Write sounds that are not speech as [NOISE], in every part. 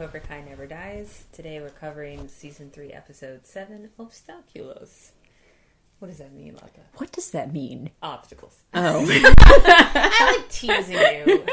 Cobra Kai Never Dies. Today we're covering season 3, episode 7, Obstaculos. What does that mean, Lata? What does that mean? Obstacles. Oh. [LAUGHS] I like teasing you.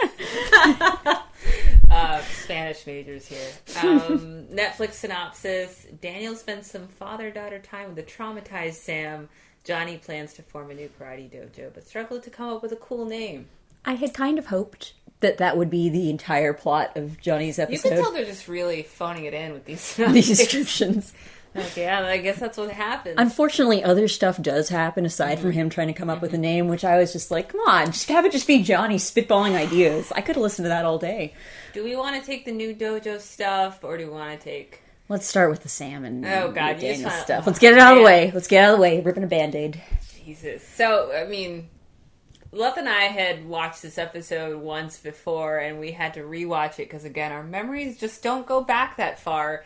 [LAUGHS] uh, Spanish majors here. Um, Netflix synopsis Daniel spends some father daughter time with a traumatized Sam. Johnny plans to form a new karate dojo, but struggled to come up with a cool name. I had kind of hoped that that would be the entire plot of Johnny's episode. You can tell they're just really phoning it in with these [LAUGHS] these descriptions. Okay, yeah, I guess that's what happens. Unfortunately, other stuff does happen aside from mm-hmm. him trying to come up with a mm-hmm. name, which I was just like, come on, just have it just be Johnny spitballing ideas. I could have listened to that all day. do we want to take the new dojo stuff, or do we want to take? Let's start with the salmon. Oh, God, you stuff. Let's get it out of the oh, way. Let's get it out of the way. Ripping a band aid. Jesus. So, I mean, Leth and I had watched this episode once before, and we had to rewatch it because, again, our memories just don't go back that far.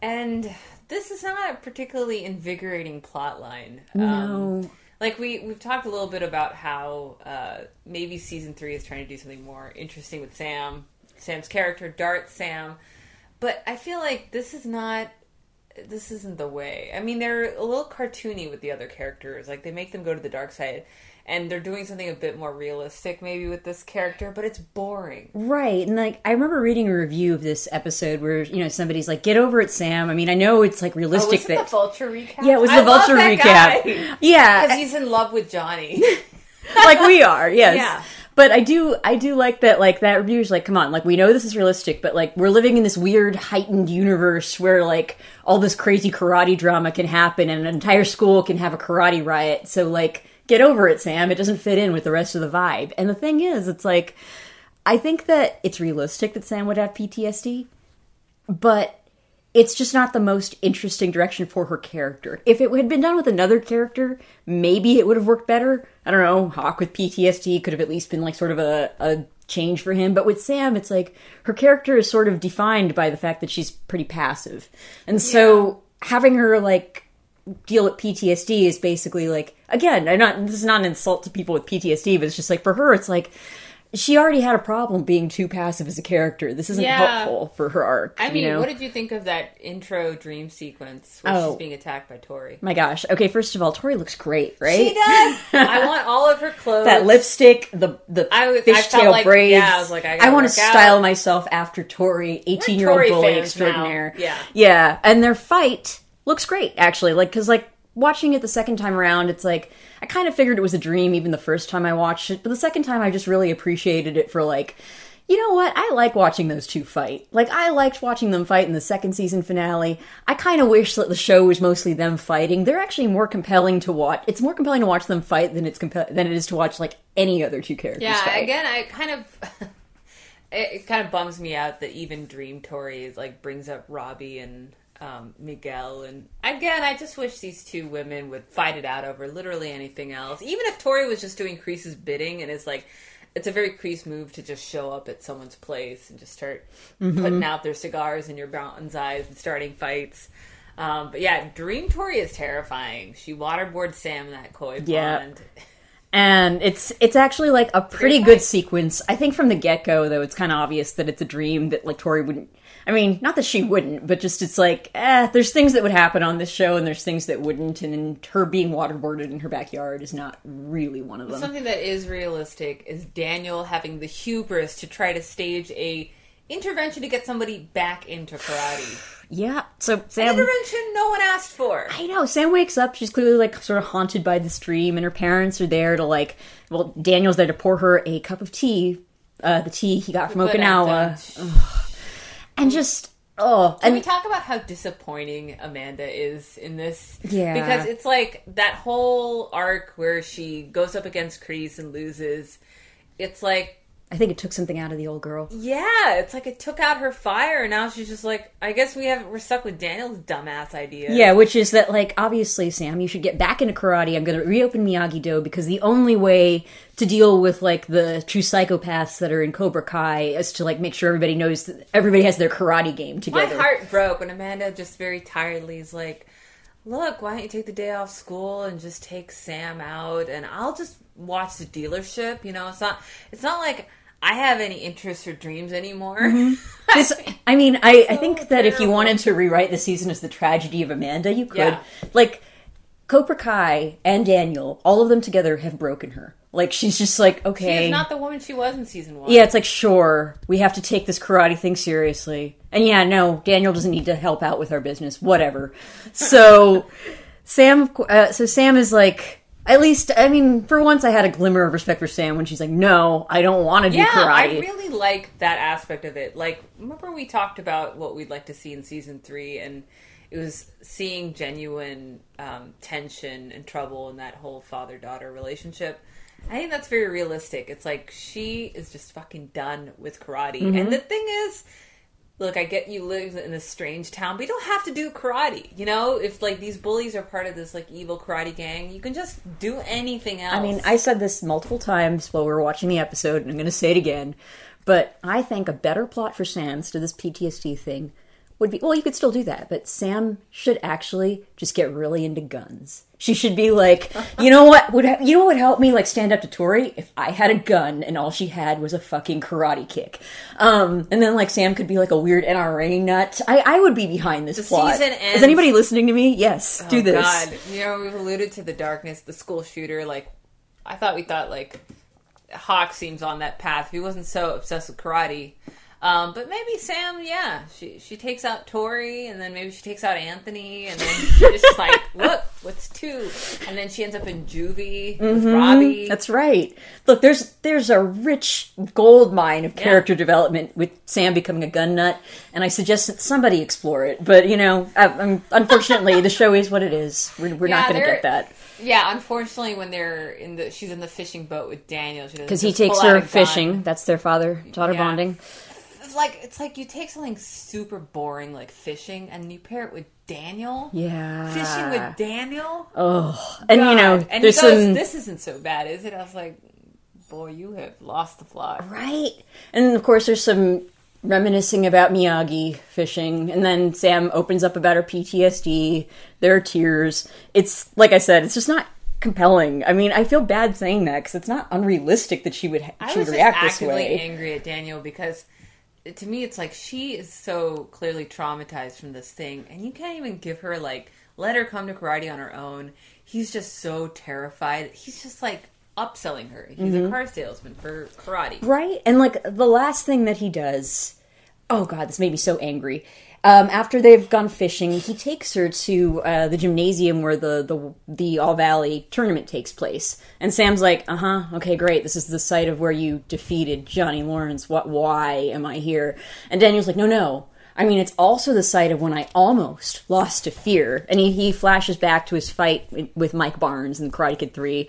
And this is not a particularly invigorating plot line. Um, No. like we we've talked a little bit about how uh, maybe season three is trying to do something more interesting with Sam, Sam's character, Dart Sam, but I feel like this is not. This isn't the way. I mean, they're a little cartoony with the other characters. Like they make them go to the dark side, and they're doing something a bit more realistic, maybe with this character. But it's boring. Right. And like I remember reading a review of this episode where, you know, somebody's like, Get over it, Sam. I mean, I know it's like Oh, realistic was it that the vulture recap? Yeah, it was I the love vulture recap. guy. Yeah. because he's in love with Johnny. [LAUGHS] like we are, [LAUGHS] yes. Yeah. But I do, I do like that. Like that review's like, come on, like we know this is realistic, but like we're living in this weird heightened universe where like all this crazy karate drama can happen and an entire school can have a karate riot. So like, get over it, Sam. It doesn't fit in with the rest of the vibe. And the thing is, it's like, I think that it's realistic that Sam would have PTSD, but it's just not the most interesting direction for her character. If it had been done with another character, maybe it would have worked better. I don't know. Hawk with PTSD could have at least been like sort of a, a change for him. But with Sam, it's like her character is sort of defined by the fact that she's pretty passive. And so having her like deal with PTSD is basically like again, I'm not this is not an insult to people with PTSD, but it's just like for her it's like she already had a problem being too passive as a character. This isn't Yeah. helpful for her arc. I mean, you know? what did you think of that intro dream sequence where Oh. she's being attacked by Tori? My gosh. Okay, first of all, Tori looks great, right? She does. I [LAUGHS] want all of her clothes. That lipstick, the the I I fishtail like- braids. yeah, I was like, I gotta want to out. style myself after Tori, eighteen year old Tori bully fans now. extraordinaire. Yeah. yeah, and their fight looks great actually. Like because like watching it the second time around, it's like I kind of figured it was a dream even the first time I watched it, but the second time I just really appreciated it for like. You know what? I like watching those two fight. Like I liked watching them fight in the second season finale. I kind of wish that the show was mostly them fighting. They're actually more compelling to watch. It's more compelling to watch them fight than it's compe- than it is to watch like any other two characters Yeah, fight. again, I kind of. [LAUGHS] it, it kind of bums me out that even Dream Tori is like brings up Robbie and um, Miguel, and again, I just wish these two women would fight it out over literally anything else. Even if Tori was just doing Kreese's bidding, and it's like. It's a very Kreese move to just show up at someone's place and just start Mm-hmm. putting out their cigars in your mountain's eyes and starting fights. Um, but yeah, Dream Tori is terrifying. She waterboards Sam in that koi Yeah. pond. and it's it's actually like a pretty good sequence. I think from the get go, though, it's kind of obvious that it's a dream that like Tori wouldn't. I mean, not that she wouldn't, but just it's like, eh, there's things that would happen on this show, and there's things that wouldn't, and her being waterboarded in her backyard is not really one of them. Something that is realistic is Daniel having the hubris to try to stage a intervention to get somebody back into karate. [SIGHS] yeah. So An Sam, intervention no one asked for. I know. Sam wakes up. She's clearly like sort of haunted by this dream, and her parents are there to like. Well, Daniel's there to pour her a cup of tea, uh, the tea he got from But, Okinawa, and just oh, Can and we talk about how disappointing Amanda is in this? Yeah. Because it's like that whole arc where she goes up against Kreese and loses. It's like I think it took something out of the old girl. Yeah, it's like it took out her fire, and now she's just like, I guess we have we're stuck with Daniel's dumbass idea. Yeah, which is that like obviously, Sam, you should get back into karate. I'm going to reopen Miyagi Do because the only way to deal with like the true psychopaths that are in Cobra Kai is to like make sure everybody knows that everybody has their karate game together. my heart broke when Amanda just very tiredly is like, "Look, why don't you take the day off school and just take Sam out, and I'll just watch the dealership." You know, it's not it's not like I have any interests or dreams anymore. [LAUGHS] This, I mean, I, I think that if you wanted to rewrite the season as the tragedy of Amanda, you could. Yeah. Like, Cobra Kai and Daniel, all of them together have broken her. Like, she's just like, She okay. is not the woman she was in season one. yeah, it's like, sure, we have to take this karate thing seriously. And yeah, no, Daniel doesn't need to help out with our business, whatever. So, [LAUGHS] Sam, uh, so Sam is like, at least, I mean, for once I had a glimmer of respect for Sam when she's like, no, I don't want to do Yeah, karate. I really like that aspect of it. Like, remember we talked about what we'd like to see in season three, and it was seeing genuine um, tension and trouble in that whole father daughter relationship. I think that's very realistic. It's like she is just fucking done with karate. Mm-hmm. And the thing is, look, I get you live in this strange town, but you don't have to do karate. You know, if like these bullies are part of this like evil karate gang, you can just do anything else. I mean, I said this multiple times while we were watching the episode, and I'm going to say it again. But I think a better plot for Sans to this PTSD thing would be well, you could still do that, but Sam should actually just get really into guns. She should be like, you know what would you know what would help me like stand up to Tori if I had a gun and all she had was a fucking karate kick. Um, and then like Sam could be like a weird NRA nut. I, I would be behind this The plot. season Is anybody listening to me? Yes, do Oh, this. God, you know, we've alluded to the darkness, the school shooter. Like, I thought we thought like Hawk seems on that path. If he wasn't so obsessed with karate, um, but maybe Sam, yeah, she she takes out Tori, and then maybe she takes out Anthony, and then she's just like, [LAUGHS] look, what's two? And then she ends up in juvie with Robbie. Mm-hmm. That's right. Look, there's there's a rich gold mine of character development with Sam becoming a gun nut, and I suggest that somebody explore it. But you know, uh, um, unfortunately, the show is what it is. We're, we're not going to get that yeah, unfortunately, when they're in the she's in the fishing boat with Daniel, because he takes her fishing. That's their father daughter Yeah. bonding. It's like it's like you take something super boring like fishing and you pair it with Daniel. Yeah, Fishing with Daniel. Oh, and you know, and there's goes, some "This isn't so bad, is it?" I was like, "Boy, you have lost the plot." Right. And of course, there's some reminiscing about Miyagi fishing. And then Sam opens up about her PTSD. There are tears. It's, like I said, it's just not compelling. I mean, I feel bad saying that because it's not unrealistic that she would, she was would react this actively way. angry at Daniel because to me it's like she is so clearly traumatized from this thing, and you can't even give her like let her come to karate on her own. He's just so terrified. He's just like upselling her. He's Mm-hmm. a car salesman for karate. Right? And like the last thing that he does, oh god, this made me so angry. Um, after they've gone fishing, he takes her to uh, the gymnasium where the, the the All Valley tournament takes place. And Sam's like, "Uh huh, okay, great. This is the site of where you defeated Johnny Lawrence. What? Why am I here?" And Daniel's like, "No, no. I mean, it's also the site of when I almost lost to fear. And he, he flashes back to his fight with Mike Barnes in Karate Kid 3.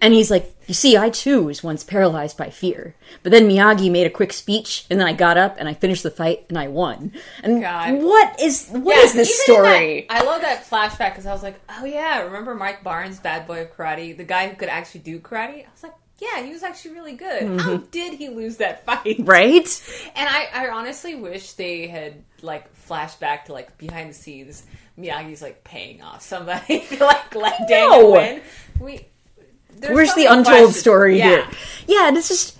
And he's like, You see, I too was once paralyzed by fear. But then Miyagi made a quick speech, and then I got up and I finished the fight and I won. And God. what is what Yeah, is this story? that- I love that flashback because I was like, oh yeah, remember Mike Barnes, bad boy of karate, the guy who could actually do karate? I was like, yeah, he was actually really good. How mm-hmm. did he lose that [LAUGHS] fight? right? And I, I honestly wish they had like flashed back to like behind the scenes. Miyagi's like paying off somebody to [LAUGHS] like let Daniel win. We there's Where's the untold questions. story yeah. here? Yeah, and it's just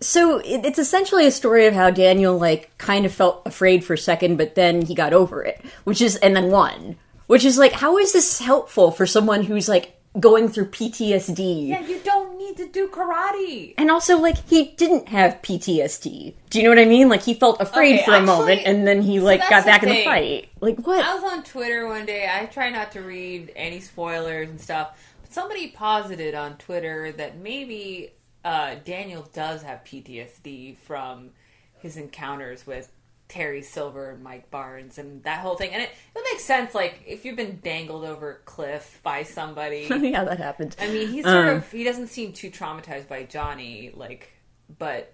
so it, it's essentially a story of how Daniel like kind of felt afraid for a second, but then he got over it, which is and then won. Which is like, how is this helpful for someone who's like going through PTSD? Yeah, you don't need to do karate. And also, like, he didn't have PTSD. Do you know what I mean? Like, he felt afraid Okay, for a actually- moment, and then he, like, that's got the back in the fight. Like, what? I was on Twitter one day. I try not to read any spoilers and stuff, but somebody posited on Twitter that maybe uh, Daniel does have PTSD from his encounters with Terry Silver and Mike Barnes and that whole thing. And it, it makes sense. Like if you've been dangled over a cliff by somebody, [LAUGHS] yeah, that happened. I mean, he's sort Um. of he doesn't seem too traumatized by Johnny, like, but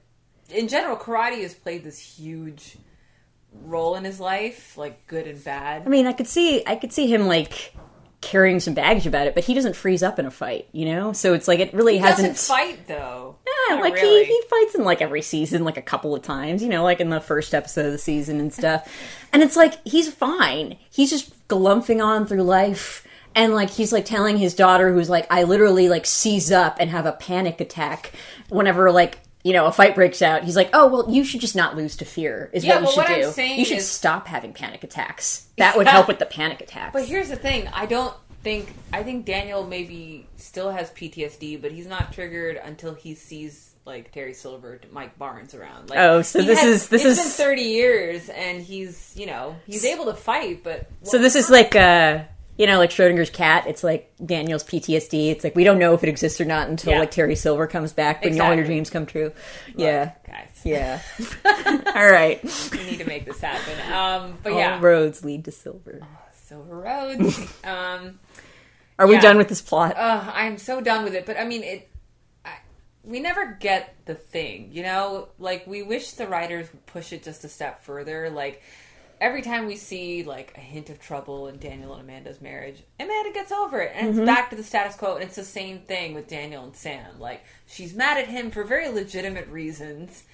in general, karate has played this huge role in his life, like good and bad. I mean, I could see, I could see him, like, carrying some baggage about it, but he doesn't freeze up in a fight, you know? So it's like, it really He hasn't. doesn't fight though. Yeah, Not like really. he, he fights in like every season, like a couple of times, you know, like in the first episode of the season and stuff. And it's like he's fine. He's just galumphing on through life. And like he's like telling his daughter who's like, I literally like seize up and have a panic attack whenever like you know, a fight breaks out, he's like, "Oh, well, you should just not lose to fear." Is Yeah, what you should what do. you should is- stop having panic attacks. That would help with the panic attacks. But here's the thing: I don't think I think Daniel maybe still has PTSD, but he's not triggered until he sees like Terry Silver, Mike Barnes around. Like, Oh, so this has- is- this it's is- been thirty years, and he's you know he's able to fight, but so this is like uh you know, like Schrodinger's cat. It's like Daniel's PTSD. It's like we don't know if it exists or not until Yeah. like Terry Silver comes back when all your dreams come true. Yeah, guys, yeah. [LAUGHS] all right. we need to make this happen. Um, but All yeah, roads lead to silver. Silver Roads. [LAUGHS] um, Are we Yeah. done with this plot? uh, I'm so done with it. But I mean, it. I, we never get the thing, you know. Like we wish the writers would push it just a step further. Like every time we see like a hint of trouble in Daniel and Amanda's marriage, Amanda gets over it, and it's back to the status quo. And it's the same thing with Daniel and Sam. Like she's mad at him for very legitimate reasons,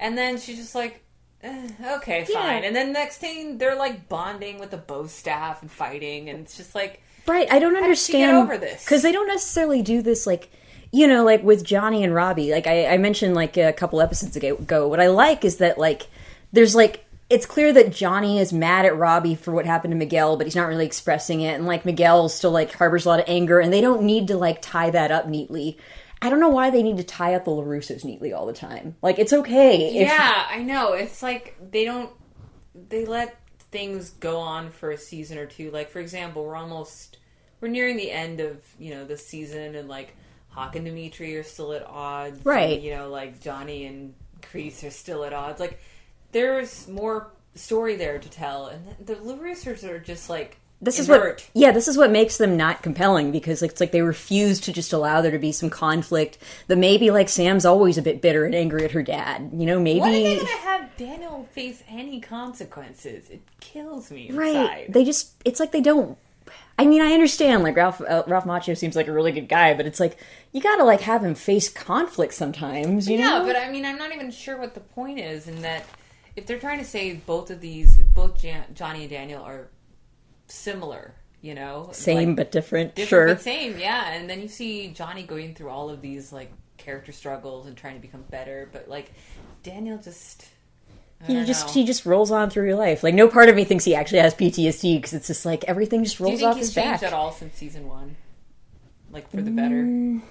and then she's just like. "Eh, okay, Yeah. fine. And then next thing they're like bonding with the bow staff and fighting, and it's just like Right, I don't understand get over this? because they don't necessarily do this like you know like with Johnny and Robbie. Like I, I mentioned like a couple episodes ago, What I like is that like there's like it's clear that Johnny is mad at Robbie for what happened to Miguel, but he's not really expressing it, and like Miguel still like harbors a lot of anger, and they don't need to like tie that up neatly. I don't know why they need to tie up the LaRussos neatly all the time. Like it's okay. if- yeah, I know. It's like they don't they let things go on for a season or two. Like for example, we're almost we're nearing the end of, you know, the season and like Hawk and Demetri are still at odds. Right. And, you know, like Johnny and Kreese are still at odds. Like there's more story there to tell and the, the LaRussos are just like this is what yeah this is what makes them not compelling because it's like they refuse to just allow there to be some conflict that maybe like sam's always a bit bitter and angry at her dad you know maybe When are they gonna have Daniel face any consequences? It kills me inside. right they just it's like they don't i mean i understand like ralph uh, ralph macchio seems like a really good guy but it's like you gotta like have him face conflict sometimes you Yeah, know yeah but I mean, I'm not even sure what the point is in that if they're trying to say both of these, both Jan- Johnny and Daniel are similar, you know, same like, but different, different sure but same, yeah. And then you see Johnny going through all of these like character struggles and trying to become better, but like Daniel just. I he just know. he just rolls on through your life like no part of me thinks he actually has ptsd because it's just like everything just Do you rolls think off he's his changed back at all since season one? Like for the better? Mm,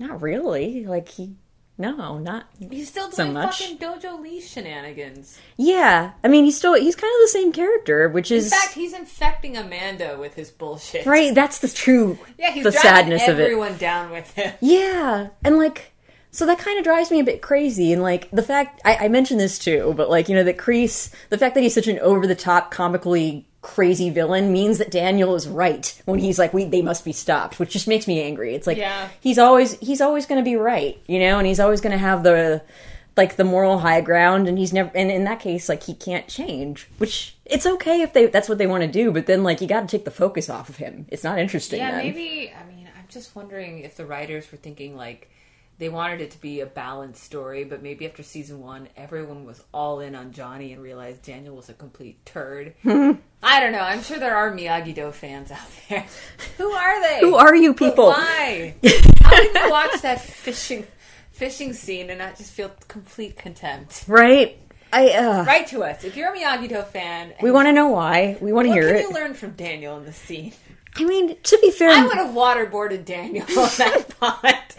not really like he no not He's still So doing much. fucking Dojo Lee shenanigans. Yeah, I mean, he's still he's kind of the same character, which is In fact, he's infecting Amanda with his bullshit. right. That's the true, [LAUGHS] Yeah, he's the sadness of it. everyone down with him. [LAUGHS] Yeah, and like, so that kind of drives me a bit crazy. And like the fact I, I mentioned this too, but like you know that Kreese, the fact that he's such an over the top, comically crazy villain means that Daniel is right when he's like, we they must be stopped, which just makes me angry. It's like Yeah. he's always he's always going to be right, you know, and he's always going to have the like the moral high ground and he's never and in that case like he can't change which it's okay if they that's what they want to do but then like you got to take the focus off of him it's not interesting Yeah, then. maybe. I mean, I'm just wondering if the writers were thinking like they wanted it to be a balanced story, but maybe after season one, everyone was all in on Johnny and realized Daniel was a complete turd. [LAUGHS] I don't know. I'm sure there are Miyagi Do fans out there. [LAUGHS] Who are they? who are you But people Why? [LAUGHS] How can you watch that fishing fishing scene and not just feel complete contempt? right i uh Write to us if you're a Miyagi Do fan. we want to know why we want to hear it. What can you learn from Daniel in the scene? i mean to be fair I would have waterboarded Daniel on that pond.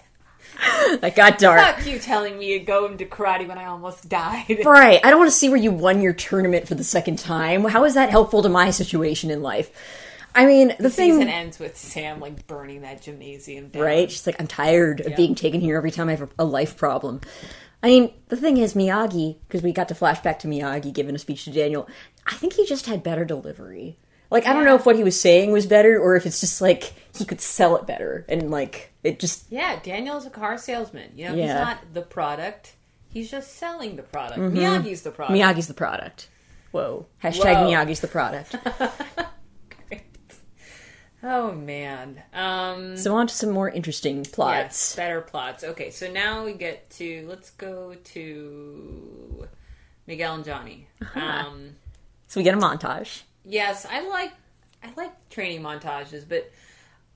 [LAUGHS] that got dark Fuck you telling me to go into karate when I almost died. [LAUGHS] right i don't want to see where you won your tournament for the second time how is that helpful to my situation in life i mean the, The thing season ends with Sam like burning that gymnasium down. right? She's like, I'm tired of Yeah. being taken here every time I have a- a life problem. I mean, the thing is, Miyagi, because we got to flash back to Miyagi giving a speech to Daniel, I think he just had better delivery. Like, I don't know if what he was saying was better or if it's just like he could sell it better and like it just. Yeah, Daniel's a car salesman. You know, he's not the product. He's just selling the product. Miyagi's the product. Miyagi's the product. Whoa. Hashtag Whoa. Miyagi's the product. [LAUGHS] Oh man. Um so, on to some more interesting yes, plots. better plots. Okay, so now we get to let's go to Miguel and Johnny. Uh-huh. Um So, we get a montage. Yes, I like I like training montages, but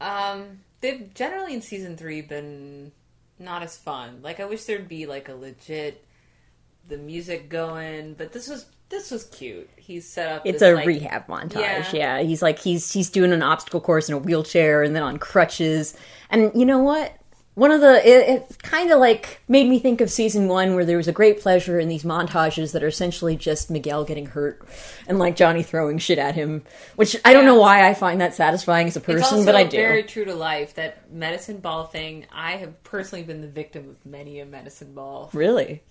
um, they've generally in season three been not as fun. Like I wish there'd be like a legit the music going, but this was this was cute. He's set up. It's this, a like, rehab montage. Yeah. Yeah. he's like he's he's doing an obstacle course in a wheelchair and then on crutches. And you know what? One of the it, it kind of like made me think of season one where there was a great pleasure in these montages that are essentially just Miguel getting hurt and like Johnny throwing shit at him, which I don't Yeah. know why I find that satisfying as a person, but I do. very true to life that medicine ball thing. I have personally been the victim of many a medicine ball. Really?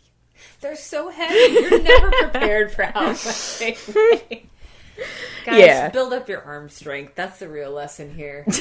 They're so heavy. You're never [LAUGHS] prepared for how much they [LAUGHS] weigh. Guys, Yeah. build up your arm strength. That's the real lesson here. [LAUGHS]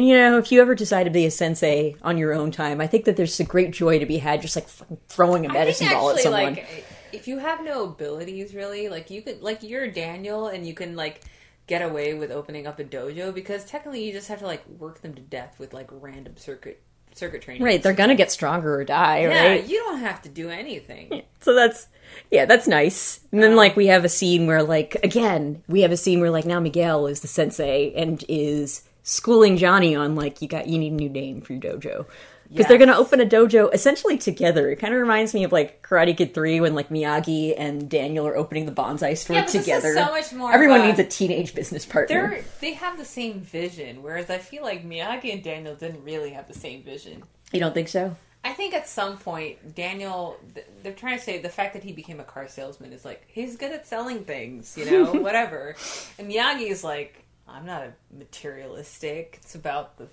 And you know, if you ever decide to be a sensei on your own time, I think that there's a great joy to be had just like throwing a medicine ball at someone. like, if you have no abilities, really, like you could, like you're Daniel, and you can like get away with opening up a dojo because technically you just have to like work them to death with like random circuit circuit training. right, they're gonna get stronger or die, Yeah, right? you don't have to do anything. So that's yeah, that's nice. And then like we have a scene where like again, we have a scene where like now Miguel is the sensei and is schooling Johnny on like you got you need a new name for your dojo. Because they're gonna open a dojo essentially together. It kind of reminds me of like Karate Kid Three when like Miyagi and Daniel are opening the bonsai store Yeah, but this is together. so much more Everyone needs a teenage business partner. They're they have the same vision, whereas I feel like Miyagi and Daniel didn't really have the same vision. You don't think so? I think at some point Daniel, they're trying to say the fact that he became a car salesman is like he's good at selling things, you know, [LAUGHS] whatever. And Miyagi is like, I'm not a materialistic. It's about the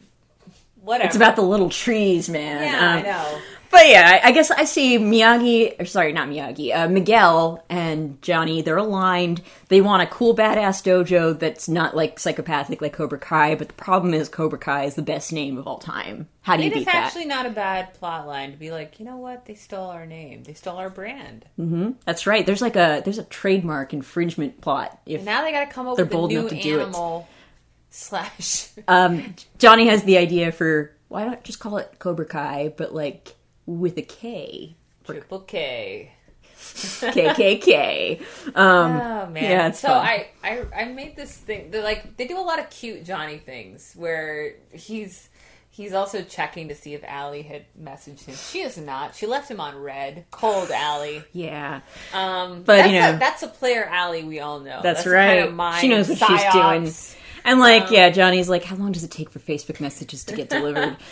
whatever. It's about the little trees, man. yeah, Um, I know. But yeah, I I guess I see Miyagi, or sorry, not Miyagi, uh, Miguel and Johnny, they're aligned. They want a cool, badass dojo that's not like psychopathic like Cobra Kai, but the problem is Cobra Kai is the best name of all time. How do you It beat is that? actually not a bad plot line to be like, you know what? They stole our name. They stole our brand. That's right. There's like a there's a trademark infringement plot. If Now they got to come up They're with a new enough to do it. animal slash. um, [LAUGHS] Johnny has the idea for why not just call it Cobra Kai, but like with a K, Triple K. KKK. [LAUGHS] Um, Oh man! yeah, it's so fun. I, I I made this thing. They're like they do a lot of cute Johnny things where he's he's also checking to see if Allie had messaged him. She is not. She left him on red. Cold Allie. [LAUGHS] yeah. Um, But, that's you a, know- that's a player Allie we all know. That's, the right. Kind of she knows what she's doing. And like, yeah, Johnny's like, how long does it take for Facebook messages to get delivered? [LAUGHS]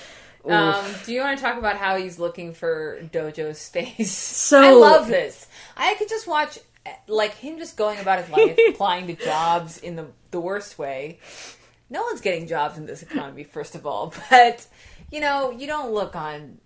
Um, do you want to talk about how he's looking for dojo space? [LAUGHS] So- I love this. I could just watch like him just going about his life, [LAUGHS] applying to jobs in the the worst way. No one's getting jobs in this economy, first of all. But you know, you don't look on.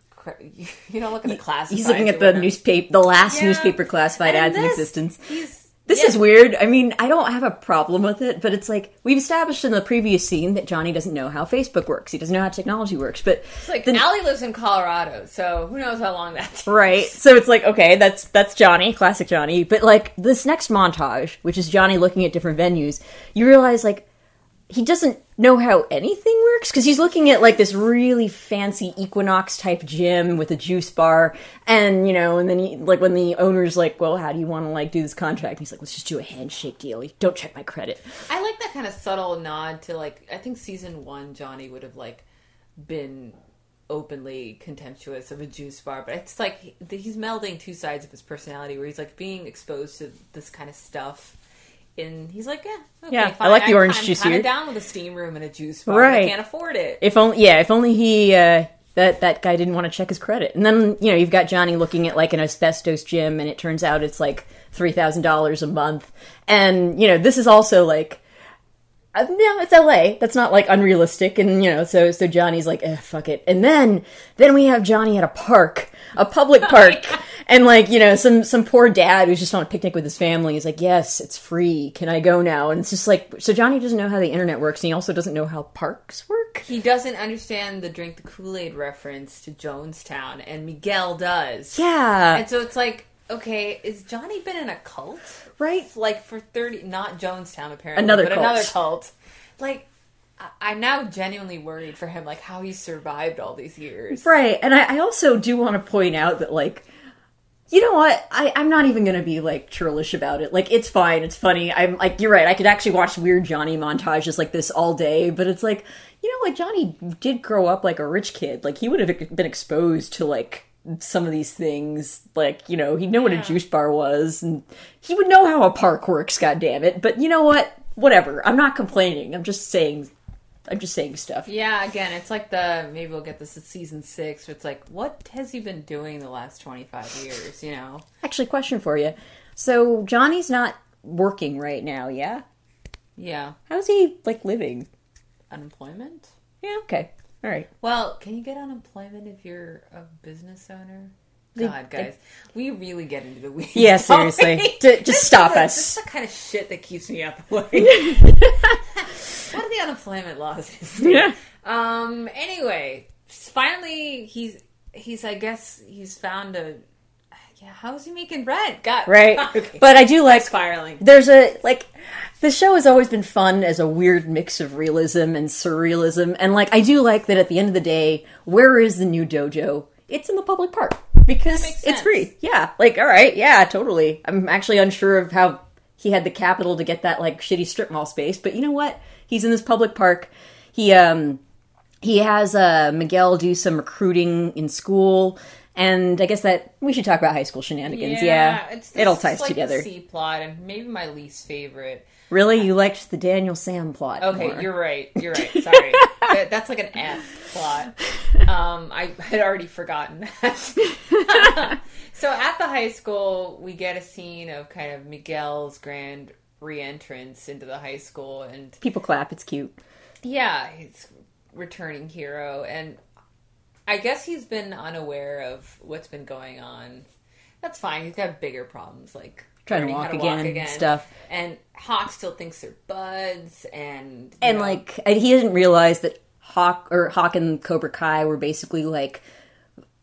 You don't look at the classifieds. He's looking at the whatever. newspaper, the last Yeah. newspaper classified And ads in existence. He's This is weird. I mean, I don't have a problem with it, but it's like we've established in the previous scene that Johnny doesn't know how Facebook works. He doesn't know how technology works. But It's like then- Allie lives in Colorado, so who knows how long that's right, so it's like okay, that's that's Johnny, classic Johnny. But like this next montage, which is Johnny looking at different venues, you realize like he doesn't know how anything works because he's looking at like this really fancy equinox type gym with a juice bar and you know and then he like when the owner's like well how do you want to like do this contract he's like let's just do a handshake deal don't check my credit I like that kind of subtle nod to like I think season one Johnny would have like been openly contemptuous of a juice bar, but it's like he's melding two sides of his personality where he's like being exposed to this kind of stuff. And he's like, yeah, okay, Yeah, I like the orange I'm juice Kind here." of down with a steam room and a juice bar. Right. I can't afford it. if only yeah if only he uh that that guy didn't want to check his credit and then you know you've got johnny looking at like an asbestos gym and it turns out it's like $3000 a month and you know this is also like uh, no, it's LA. That's not like unrealistic, and you know, so so Johnny's like, eh, fuck it. And then then we have Johnny at a park, a public [LAUGHS] park, and like you know, some some poor dad who's just on a picnic with his family. He's like, yes, it's free. Can I go now? And it's just like, so Johnny doesn't know how the internet works, and he also doesn't know how parks work. He doesn't understand the drink the Kool Aid reference to Jonestown, and Miguel does. Yeah, And so it's like, okay, is Johnny been in a cult? Right. like for 30 not jonestown apparently Another but cult. another cult [LAUGHS] like I- i'm now genuinely worried for him like how he survived all these years Right, and I, I also do want to point out that like You know what? I, I'm not even gonna be like churlish about it. Like it's fine, it's funny. I'm like you're right. I could actually watch weird Johnny montages like this all day, but it's like you know, like Johnny did grow up like a rich kid. Like he would have been exposed to like some of these things. Like you know, he'd know what a juice bar was, and he would know how a park works. God damn it! But you know what? Whatever. I'm not complaining. I'm just saying. I'm just saying stuff. Yeah, again, it's like the maybe we'll get this at season six. Where it's like, what has he been doing the last twenty five years? You know? Actually, question for you. So Johnny's not working right now, yeah? Yeah, How's he like living? unemployment. Yeah, okay. All right. Well, can you get unemployment if you're a business owner? God, guys, we really get into the weeds. Yeah, [LAUGHS] seriously. [LAUGHS] Ju- just stop the- us. This is the kind of shit that keeps me up awake. [LAUGHS] what are the unemployment laws? Yeah. Um. Anyway, finally, he's he's. I guess he's found a. Yeah. How's he making rent? God. Right. [LAUGHS] But I do like spiraling. there's a like the show has always been fun as a weird mix of realism and surrealism and like I do like that at the end of the day, where is the new dojo? It's in the public park because it's free. Yeah. Like all right, yeah, totally. I'm actually unsure of how he had the capital to get that like shitty strip mall space, but you know what? He's in this public park. He um he has uh Miguel do some recruiting in school and I guess that we should talk about high school shenanigans. Yeah, it's it all ties like together. The C plot and maybe my least favorite. Really, you liked the Daniel Sam plot? Okay, more. you're right. You're right. [LAUGHS] Sorry, that, that's like an F plot. Um, I had already forgotten that. [LAUGHS] so at the high school, we get a scene of kind of Miguel's grand re-entrance into the high school, and people clap. It's cute. yeah, he's returning hero, and I guess he's been unaware of what's been going on. That's fine. He's got bigger problems like Trying to learning walk again, stuff. And Hawk still thinks they're buds, and And know, like, and he didn't realize that Hawk or Hawk and Cobra Kai were basically like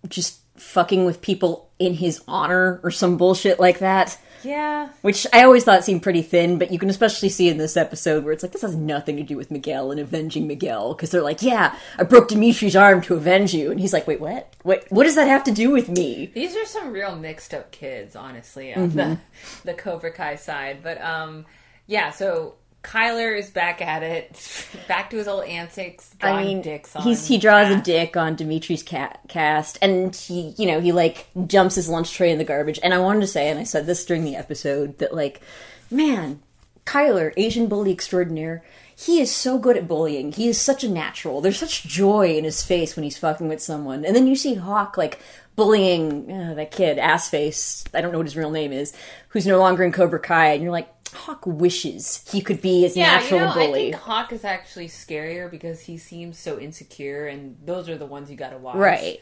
just fucking with people in his honor or some bullshit like that. Yeah, Which I always thought seemed pretty thin, but you can especially see in this episode where it's like this has nothing to do with Miguel and avenging Miguel because they're like, "Yeah, I broke Demetri's arm to avenge you," and he's like, "Wait, what? Wait, what does that have to do with me?" These are some real mixed up kids, honestly, on the Mm-hmm. the Cobra Kai side. But um, yeah. So Kyler is back at it, [LAUGHS] back to his old antics, drawing I mean, dicks he draws a dick on Demetri's ca- cast, and he, you know, he like jumps his lunch tray in the garbage. And I wanted to say, and I said this during the episode, that like, man, Kyler, Asian bully extraordinaire, he is so good at bullying. He is such a natural. There's such joy in his face when he's fucking with someone, and then you see Hawk like bullying uh, that kid, ass face. I don't know what his real name is, who's no longer in Cobra Kai, and you're like. Hawk wishes he could be his Yeah, natural you know, bully. I think Hawk is actually scarier because he seems so insecure, and those are the ones you got to watch. Right.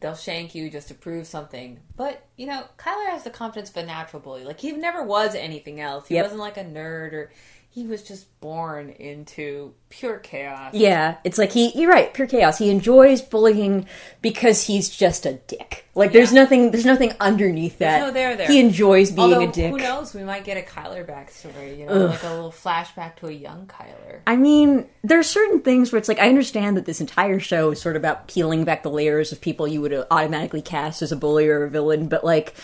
They'll shank you just to prove something. But, you know, Kyler has the confidence of a natural bully. Like, he never was anything else. He Yep. wasn't like a nerd or. He was just born into pure chaos. Yeah, it's like he. You're right, pure chaos. He enjoys bullying because he's just a dick. Like there's nothing. There's nothing underneath that. no there there. He enjoys being Although, a dick. who knows? We might get a Kyler backstory. You know, like a little flashback to a young Kyler. I mean, there are certain things where it's like I understand that this entire show is sort of about peeling back the layers of people you would automatically cast as a bully or a villain, but like,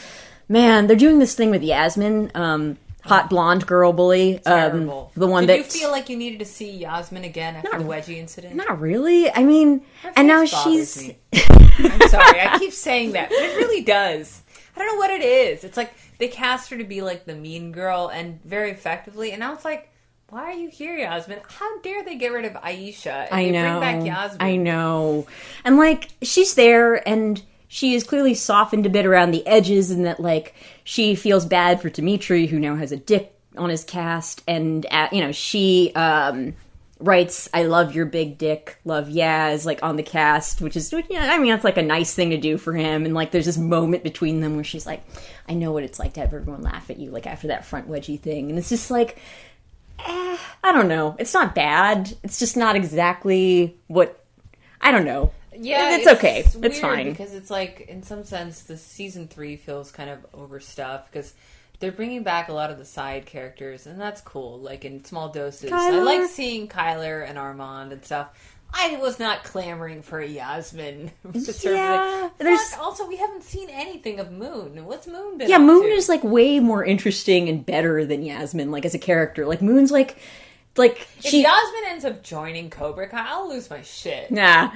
man, they're doing this thing with Yasmine, um, hot blonde girl bully, um, the one Did that you feel like you needed to see Yasmine again after the wedgie incident? not really. I mean, and now she's. [LAUGHS] I'm sorry, I keep saying that, but it really does. I don't know what it is. It's like they cast her to be like the mean girl and very effectively, and now it's like, why are you here, Yasmine? How dare they get rid of Aisha? And I know. Bring back Yasmine. I know. And like she's there and she is clearly softened a bit around the edges and that like she feels bad for Demetri who now has a dick on his cast and uh, you know she um writes I love your big dick, love Yaz like on the cast, which is yeah, I mean that's like a nice thing to do for him and like there's this moment between them where she's like I know what it's like to have everyone laugh at you like after that front wedgie thing and it's just like eh, I don't know. It's not bad. It's just not exactly what I don't know. Yeah, it's, okay. It's fine. because it's like in some sense the season three feels kind of overstuffed because they're bringing back a lot of the side characters and that's cool. Like in small doses, I like seeing Kyler and Armand and stuff. I was not clamoring for Yasmine. [LAUGHS] Yeah, there's- also we haven't seen anything of Moon. What's Moon been? Yeah, Moon to? is like way more interesting and better than Yasmine, like as a character. Like Moon's like, like If she. Yasmine ends up joining Cobra Kai, I'll lose my shit. Nah,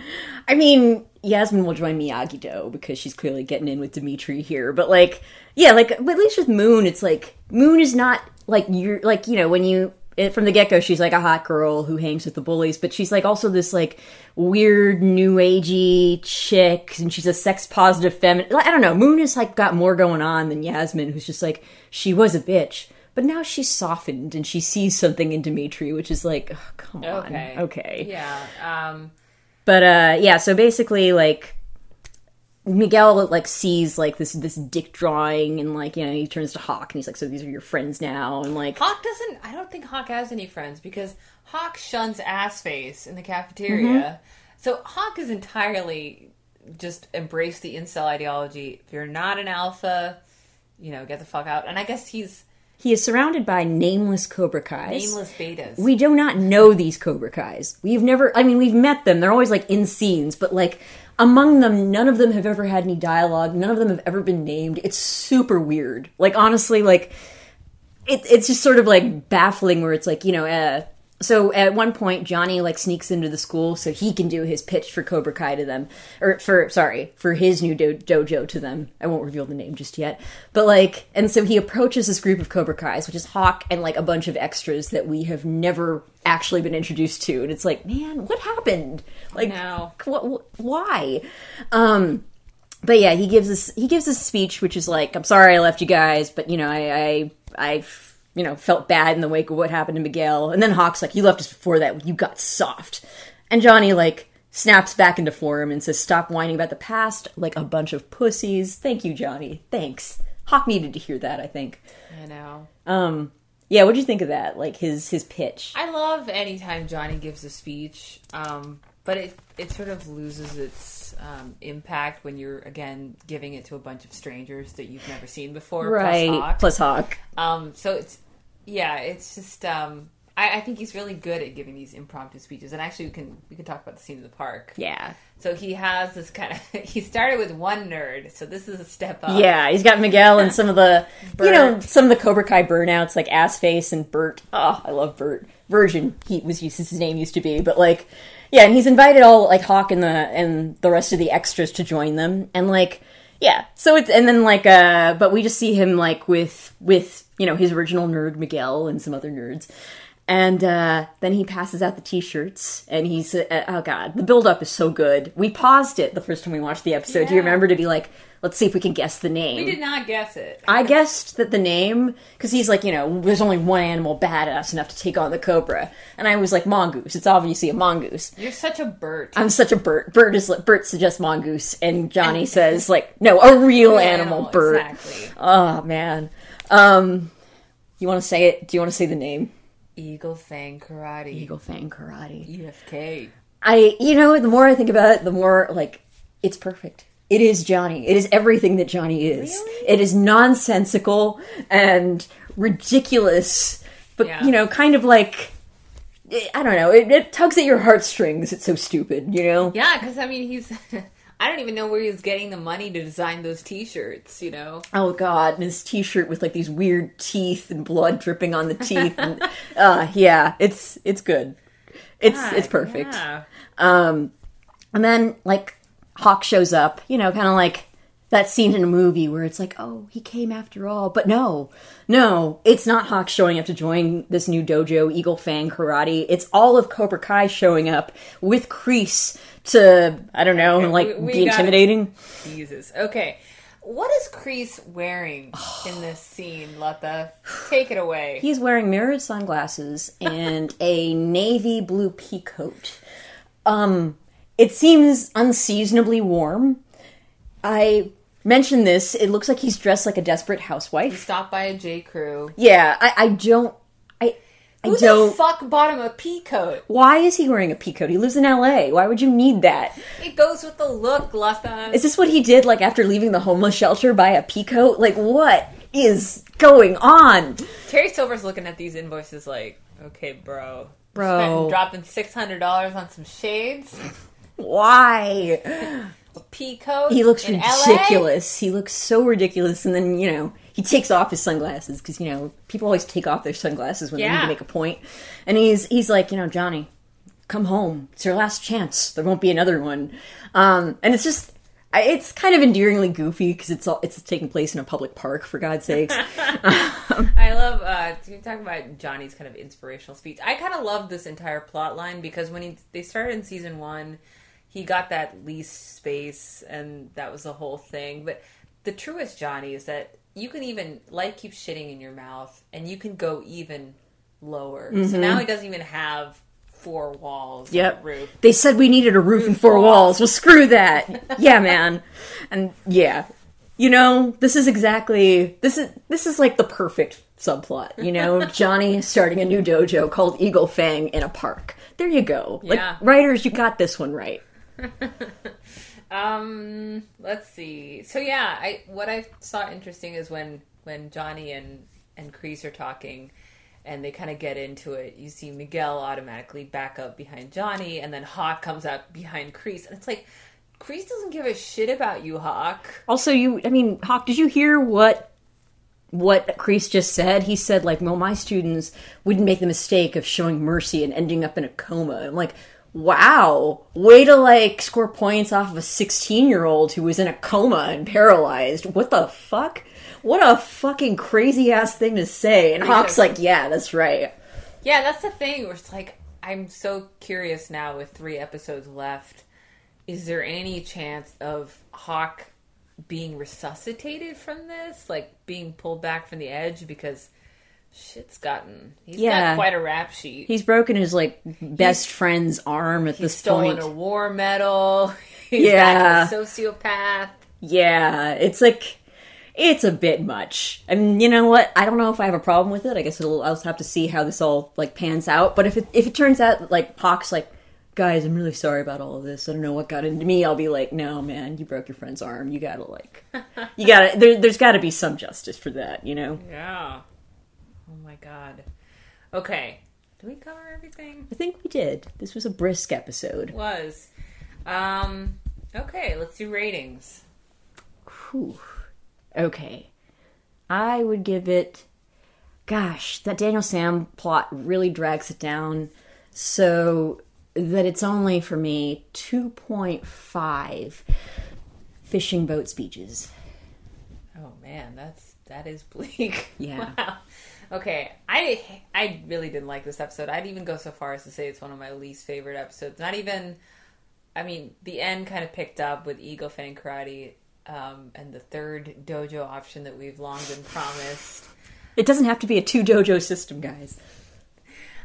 I mean Yasmine will join Miyagi Do because she's clearly getting in with Demetri here. But like, yeah, like at least with Moon, it's like Moon is not like you're like you know when you it, from the get go she's like a hot girl who hangs with the bullies, but she's like also this like weird new agey chick, and she's a sex positive feminine. I don't know. Moon has like got more going on than Yasmine, who's just like she was a bitch. But now she's softened and she sees something in Demetri, which is like, oh, come on, Okay. okay. Yeah. Um. But uh yeah, so basically like Miguel like sees like this this dick drawing and like you know he turns to Hawk and he's like so these are your friends now and like Hawk doesn't. I don't think Hawk has any friends because Hawk shuns ass face in the cafeteria. Mm-hmm. So Hawk is entirely just embrace the incel ideology. If you're not an alpha, you know, get the fuck out. And I guess he's he is surrounded by nameless Cobra Kais. nameless betas. We do not know these Cobra Kais. We've never I mean we've met them. They're always like in scenes, but like among them none of them have ever had any dialogue. None of them have ever been named. It's super weird. Like honestly like it, it's just sort of like baffling where it's like you know uh, so at one point johnny like sneaks into the school so he can do his pitch for cobra kai to them. Or for sorry for his new do- dojo to them. I won't reveal the name just yet. But like and so he approaches this group of cobra kais which is hawk and like a bunch of extras that we have never actually been introduced to. And it's like man what happened? Like know. what, why? Um but yeah, he gives us he gives us a speech which is like, "I'm sorry I left you guys, but you know, I I I you know felt bad in the wake of what happened to Miguel." And then Hawk's like, "You left us before that. You got soft." And Johnny like snaps back into form and says, "Stop whining about the past like a bunch of pussies." Thank you, Johnny. Thanks. Hawk needed to hear that, I think. I know. Um, yeah, what'd you think of that? Like his his pitch. I love anytime Johnny gives a speech, um, but it it sort of loses its um, impact when you're again giving it to a bunch of strangers that you've never seen before. plus right. Hawk. Plus Hawk. Um, so it's yeah, it's just um, I, I think he's really good at giving these impromptu speeches. And actually, we can we can talk about the scene in the park. Yeah. So he has this kind of [LAUGHS] he started with one nerd, so this is a step up. Yeah, he's got Miguel and some of the, [LAUGHS] you know, some of the Cobra Kai burnouts like Assface and Bert. Oh, I love Bert. Virgin, he was used, his name used to be, but like, yeah, and he's invited all like Hawk and the and the rest of the extras to join them, and like, yeah, so it's and then like, uh, but we just see him like with with you know his original nerd Miguel and some other nerds. And uh, then he passes out the T-shirts, and he's uh, oh god, the build-up is so good. We paused it the first time we watched the episode. Do you remember to be like, let's see if we can guess the name? We did not guess it. I guessed that the name, because he's like, you know, there's only one animal badass enough to take on the cobra, and I was like, mongoose. It's obviously a mongoose. You're such a Bert. I'm such a Bert. Bert is like, Bert suggests mongoose, and Johnny [LAUGHS] says like, no, a real animal, Bert. Exactly. Oh man. Um, you want to say it? Do you want to say the name? Eagle Fang Karate. Eagle Fang Karate. EFK. I, you know, the more I think about it, the more like it's perfect. It is Johnny. It is everything that Johnny is. Really? It is nonsensical and ridiculous, but Yeah. you know, kind of like I don't know. It, it tugs at your heartstrings. It's so stupid, you know. Yeah, because I mean, he's. [LAUGHS] I don't even know where he was getting the money to design those T-shirts. You know. Oh God, and his T-shirt with like these weird teeth and blood dripping on the teeth, and [LAUGHS] uh, yeah, it's it's good. It's it's perfect. Yeah. Um, and then like Hawk shows up, you know, kind of like that scene in a movie where it's like, oh, he came after all. But no, no, it's not Hawk showing up to join this new dojo, Eagle Fang Karate. It's all of Cobra Kai showing up with Kreese to, I don't know, Okay, like we- we be intimidating. Jesus. Okay. What is Crease wearing in this scene, Lutta? Take it away. [SIGHS] He's wearing mirrored sunglasses and [LAUGHS] a navy blue pea coat. Um, it seems unseasonably warm. I mentioned this. It looks like he's dressed like a desperate housewife. He stopped by a J Crew. Yeah, I, I don't. I, I Who don't. the fuck bought him a pea coat? Why is he wearing a pea coat? He lives in L.A. Why would you need that? It goes with the look, Lutta. Is this what he did? Like after leaving the homeless shelter, buy a pea coat? Like what is going on? Terry Silver's looking at these invoices like, okay, bro, Bro. Spent- dropping six hundred dollars on some shades, Why? [LAUGHS] a pea coat. He looks in LA? ridiculous. He looks so ridiculous, and then you know he takes off his sunglasses because you know people always take off their sunglasses when they need to make a point. And he's he's like, you know, Johnny, come home. It's your last chance. There won't be another one. Um, and it's just. It's kind of endearingly goofy because it's all it's taking place in a public park for God's sakes. [LAUGHS] I love uh you talk about Johnny's kind of inspirational speech. I kind of love this entire plot line because when he they started in season 1, he got that lease space and that was the whole thing. But the truest Johnny is that you can even light keeps shitting in your mouth and you can go even lower. So mm-hmm. now he doesn't even have four walls Yep. roof. They said we needed a roof and four four walls. Well, screw that. [LAUGHS] yeah, man. And yeah, you know, this is exactly this is this is like the perfect subplot. You know, [LAUGHS] Johnny starting a new dojo called Eagle Fang in a park. There you go. Like Yeah. writers, you got this one right. [LAUGHS] Um, let's see. So yeah, I what I saw interesting is when when Johnny and and Kreese are talking and they kind of get into it. You see Miguel automatically back up behind Johnny, and then Hawk comes up behind Kreese, and it's like Kreese doesn't give a shit about you, Hawk. Also, you, I mean, Hawk, did you hear what what Kreese just said? He said, like, well, my students wouldn't make the mistake of showing mercy and ending up in a coma. I'm like, wow, way to like score points off of a 16 year old who was in a coma and paralyzed. What the fuck? What a fucking crazy ass thing to say. And Hawk's like, yeah, that's right. Yeah, that's the thing. It's like I'm so curious now with three episodes left. Is there any chance of Hawk being resuscitated from this, like being pulled back from the edge because shit's gotten he's Yeah. got quite a rap sheet. He's broken his like best friend's arm at He's this stolen point. a war medal. [LAUGHS] He's Yeah. a sociopath. Yeah, it's like it's a bit much. I mean, you know what? I don't know if I have a problem with it. I guess it'll, I'll have to see how this all like pans out. But if it if it turns out like Hawk's like, guys, I'm really sorry about all of this. I don't know what got into me. I'll be like, no, man, you broke your friend's arm. You gotta like, [LAUGHS] you gotta. There, there's got to be some justice for that, you know. Yeah. My god. Okay. Did we cover everything? I think we did. This was a brisk episode. Was. Um okay, let's do ratings. Whew. Okay. I would give it. Gosh, that Daniel Sam plot really drags it down so that it's only for me 2.5 fishing boat speeches. Oh man, that's that is bleak. [LAUGHS] Yeah. Wow. Okay, I I really didn't like this episode. I'd even go so far as to say it's one of my least favorite episodes. Not even, I mean, the end kind of picked up with Eagle Fang Karate, um, and the third dojo option that we've long been promised. It doesn't have to be a two dojo system, guys.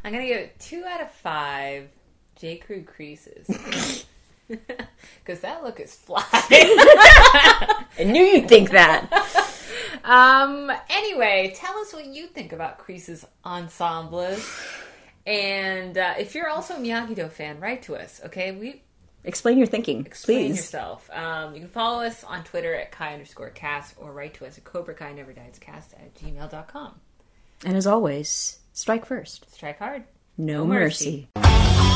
I'm gonna give it two out of five J Crew creases. [LAUGHS] [LAUGHS] Because that look is fly. I knew you'd think that. [LAUGHS] Um. Anyway, tell us what you think about Kreese's ensembles, and uh, if you're also a Miyagi-Do fan, write to us. Okay, we Explain your thinking, explain please. yourself. Um, you can follow us on Twitter at Kai underscore cast or write to us at Cobra Kai Never Dies Cast at gmail.com. And as always, strike first. Strike hard. No, No mercy. mercy.